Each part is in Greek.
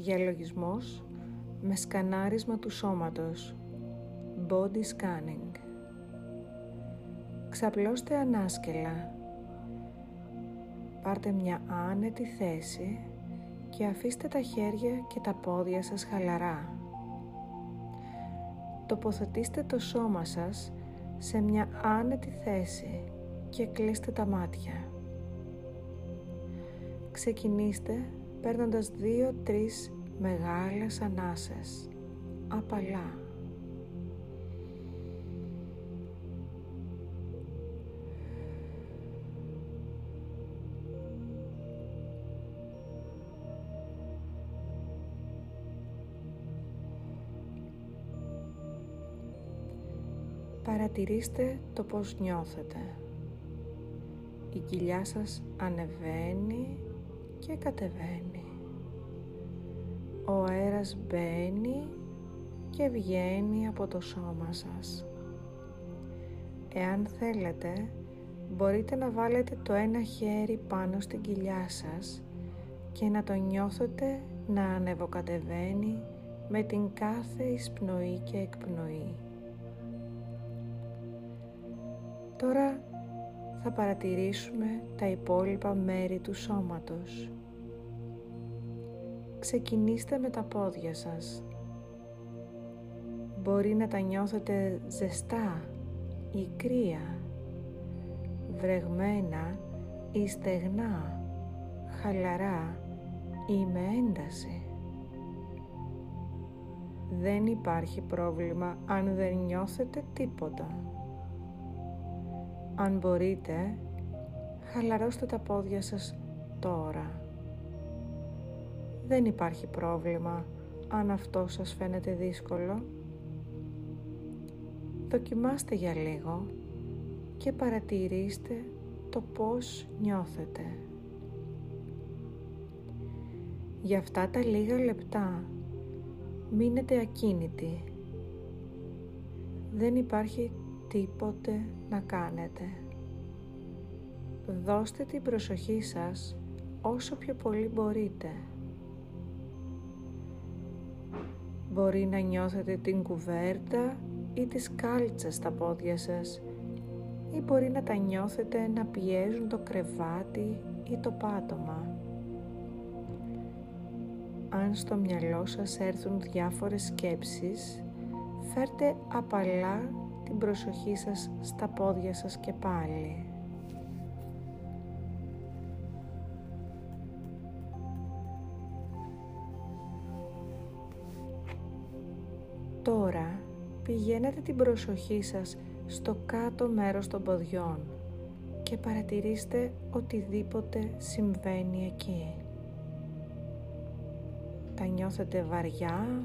Διαλογισμός με σκανάρισμα του σώματος. Body scanning. Ξαπλώστε ανάσκελα. Πάρτε μια άνετη θέση και αφήστε τα χέρια και τα πόδια σας χαλαρά. Τοποθετήστε το σώμα σας σε μια άνετη θέση και κλείστε τα μάτια. Ξεκινήστε παίρνοντας δύο-τρεις μεγάλες ανάσες, απαλά. Παρατηρήστε το πώς νιώθετε. Η κοιλιά σας ανεβαίνει και κατεβαίνει. Ο αέρας μπαίνει και βγαίνει από το σώμα σας. Εάν θέλετε, μπορείτε να βάλετε το ένα χέρι πάνω στην κοιλιά σας και να το νιώθετε να ανεβοκατεβαίνει με την κάθε εισπνοή και εκπνοή. Τώρα θα παρατηρήσουμε τα υπόλοιπα μέρη του σώματος. Ξεκινήστε με τα πόδια σας. Μπορεί να τα νιώθετε ζεστά ή κρύα, βρεγμένα ή στεγνά, χαλαρά ή με ένταση. Δεν υπάρχει πρόβλημα αν δεν νιώθετε τίποτα. Αν μπορείτε, χαλαρώστε τα πόδια σας τώρα. Δεν υπάρχει πρόβλημα αν αυτό σας φαίνεται δύσκολο. Δοκιμάστε για λίγο και παρατηρήστε το πώς νιώθετε. Για αυτά τα λίγα λεπτά μείνετε ακίνητοι. Δεν υπάρχει τίποτε να κάνετε. Δώστε την προσοχή σας όσο πιο πολύ μπορείτε. Μπορεί να νιώθετε την κουβέρτα ή τις κάλτσες στα πόδια σας ή μπορεί να τα νιώθετε να πιέζουν το κρεβάτι ή το πάτωμα. Αν στο μυαλό σας έρθουν διάφορες σκέψεις, φέρτε απαλά την προσοχή σας στα πόδια σας και πάλι. Τώρα πηγαίνετε την προσοχή σας στο κάτω μέρος των ποδιών και παρατηρήστε οτιδήποτε συμβαίνει εκεί. Τα νιώθετε βαριά,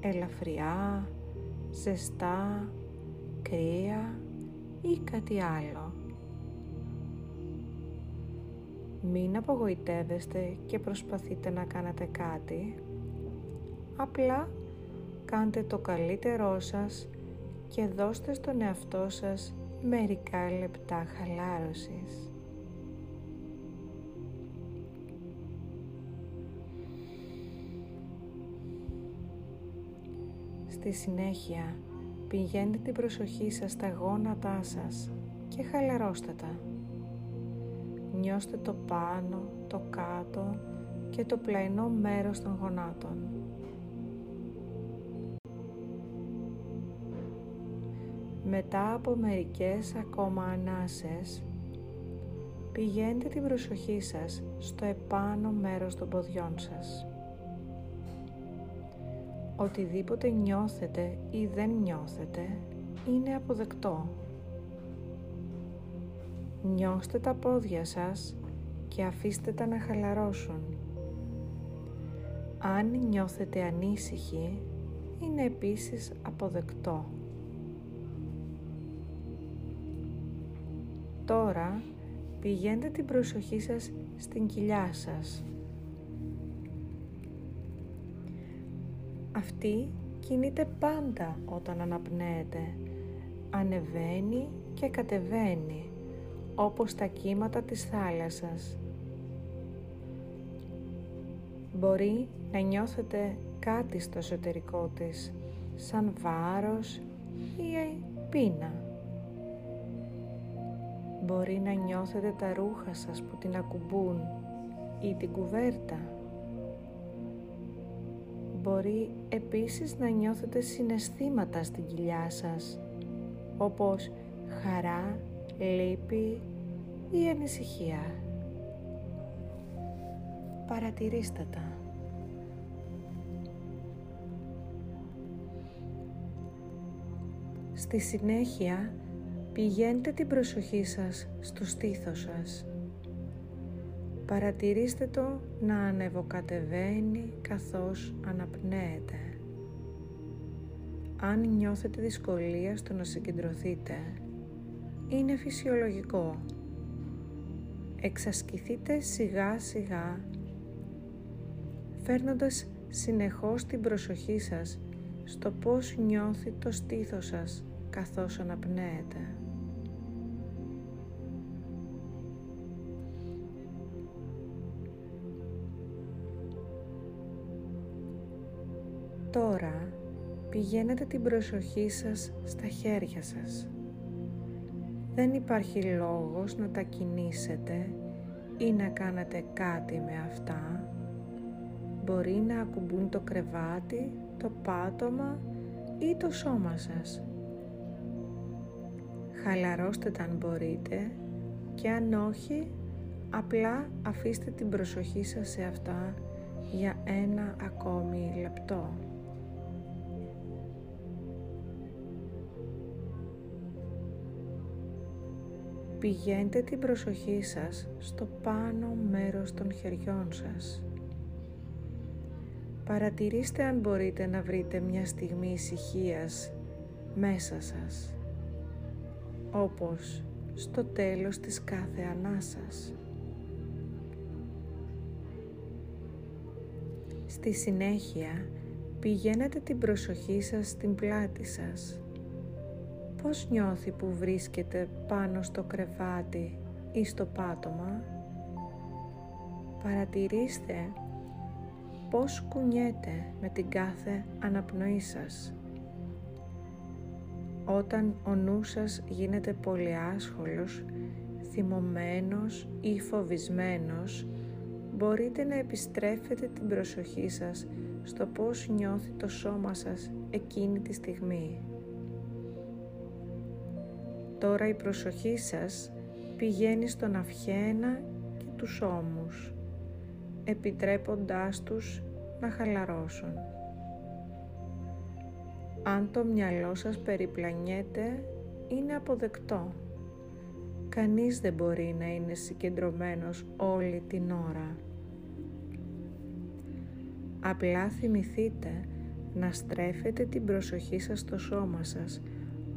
ελαφριά, ζεστά, κρύα ή κάτι άλλο. Μην απογοητεύεστε και προσπαθείτε να κάνετε κάτι. Απλά κάντε το καλύτερό σας και δώστε στον εαυτό σας μερικά λεπτά χαλάρωσης. Στη συνέχεια πηγαίνετε την προσοχή σας στα γόνατά σας και χαλαρώστε τα. Νιώστε το πάνω, το κάτω και το πλαϊνό μέρος των γονάτων. Μετά από μερικές ακόμα ανάσες, πηγαίνετε την προσοχή σας στο επάνω μέρος των ποδιών σας. Οτιδήποτε νιώθετε ή δεν νιώθετε είναι αποδεκτό. Νιώστε τα πόδια σας και αφήστε τα να χαλαρώσουν. Αν νιώθετε ανήσυχοι, είναι επίσης αποδεκτό. Τώρα πηγαίνετε την προσοχή σας στην κοιλιά σας. Αυτή κινείται πάντα όταν αναπνέεται. Ανεβαίνει και κατεβαίνει, όπως τα κύματα της θάλασσας. Μπορεί να νιώθετε κάτι στο εσωτερικό της, σαν βάρος ή πείνα. Μπορεί να νιώθετε τα ρούχα σας που την ακουμπούν ή την κουβέρτα. Μπορεί επίσης να νιώθετε συναισθήματα στην κοιλιά σας, όπως χαρά, λύπη ή ανησυχία. Παρατηρήστε τα. Στη συνέχεια πηγαίνετε την προσοχή σας στο στήθος σας. Παρατηρήστε το να ανεβοκατεβαίνει καθώς αναπνέετε. Αν νιώθετε δυσκολία στο να συγκεντρωθείτε, είναι φυσιολογικό. Εξασκηθείτε σιγά σιγά, φέρνοντας συνεχώς την προσοχή σας στο πώς νιώθει το στήθος σας καθώς αναπνέετε. Τώρα πηγαίνετε την προσοχή σας στα χέρια σας. Δεν υπάρχει λόγος να τα κινήσετε ή να κάνετε κάτι με αυτά. Μπορεί να ακουμπούν το κρεβάτι, το πάτωμα ή το σώμα σας. Χαλαρώστε τα αν μπορείτε και αν όχι, απλά αφήστε την προσοχή σας σε αυτά για ένα ακόμη λεπτό. Πηγαίνετε την προσοχή σας στο πάνω μέρος των χεριών σας. Παρατηρήστε αν μπορείτε να βρείτε μια στιγμή ησυχίας μέσα σας, όπως στο τέλος της κάθε ανάσας. Στη συνέχεια πηγαίνετε την προσοχή σας στην πλάτη σας Πώς νιώθει που βρίσκεται πάνω στο κρεβάτι ή στο πάτωμα; Παρατηρήστε πώς κουνιέται με την κάθε αναπνοή σας. Όταν ο νου σας γίνεται πολύ άσχολος, θυμωμένος ή φοβισμένος, μπορείτε να επιστρέφετε την προσοχή σας στο πώς νιώθει το σώμα σας εκείνη τη στιγμή. Τώρα η προσοχή σας πηγαίνει στον αυχένα και τους ώμους, επιτρέποντάς τους να χαλαρώσουν. Αν το μυαλό σας περιπλανιέται, είναι αποδεκτό. Κανείς δεν μπορεί να είναι συγκεντρωμένος όλη την ώρα. Απλά θυμηθείτε να στρέφετε την προσοχή σας στο σώμα σας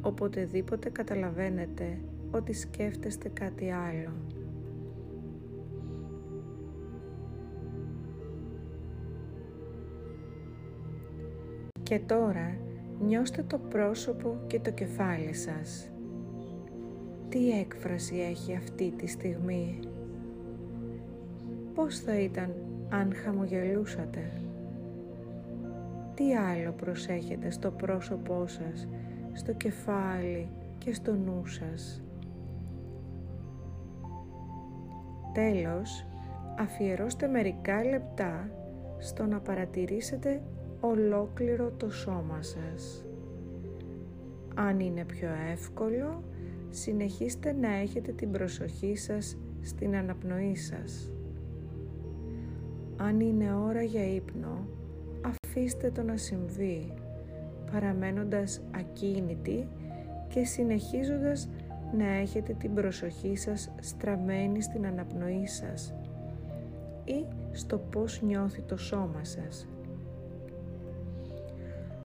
οποτεδήποτε καταλαβαίνετε ότι σκέφτεστε κάτι άλλο. Και τώρα νιώστε το πρόσωπο και το κεφάλι σας. Τι έκφραση έχει αυτή τη στιγμή; Πώς θα ήταν αν χαμογελούσατε; Τι άλλο προσέχετε στο πρόσωπό σας στο κεφάλι και στο νου σας. Τέλος, αφιερώστε μερικά λεπτά στο να παρατηρήσετε ολόκληρο το σώμα σας. Αν είναι πιο εύκολο, συνεχίστε να έχετε την προσοχή σας στην αναπνοή σας. Αν είναι ώρα για ύπνο, αφήστε το να συμβεί παραμένοντας ακίνητοι και συνεχίζοντας να έχετε την προσοχή σας στραμμένη στην αναπνοή σας ή στο πώς νιώθει το σώμα σας.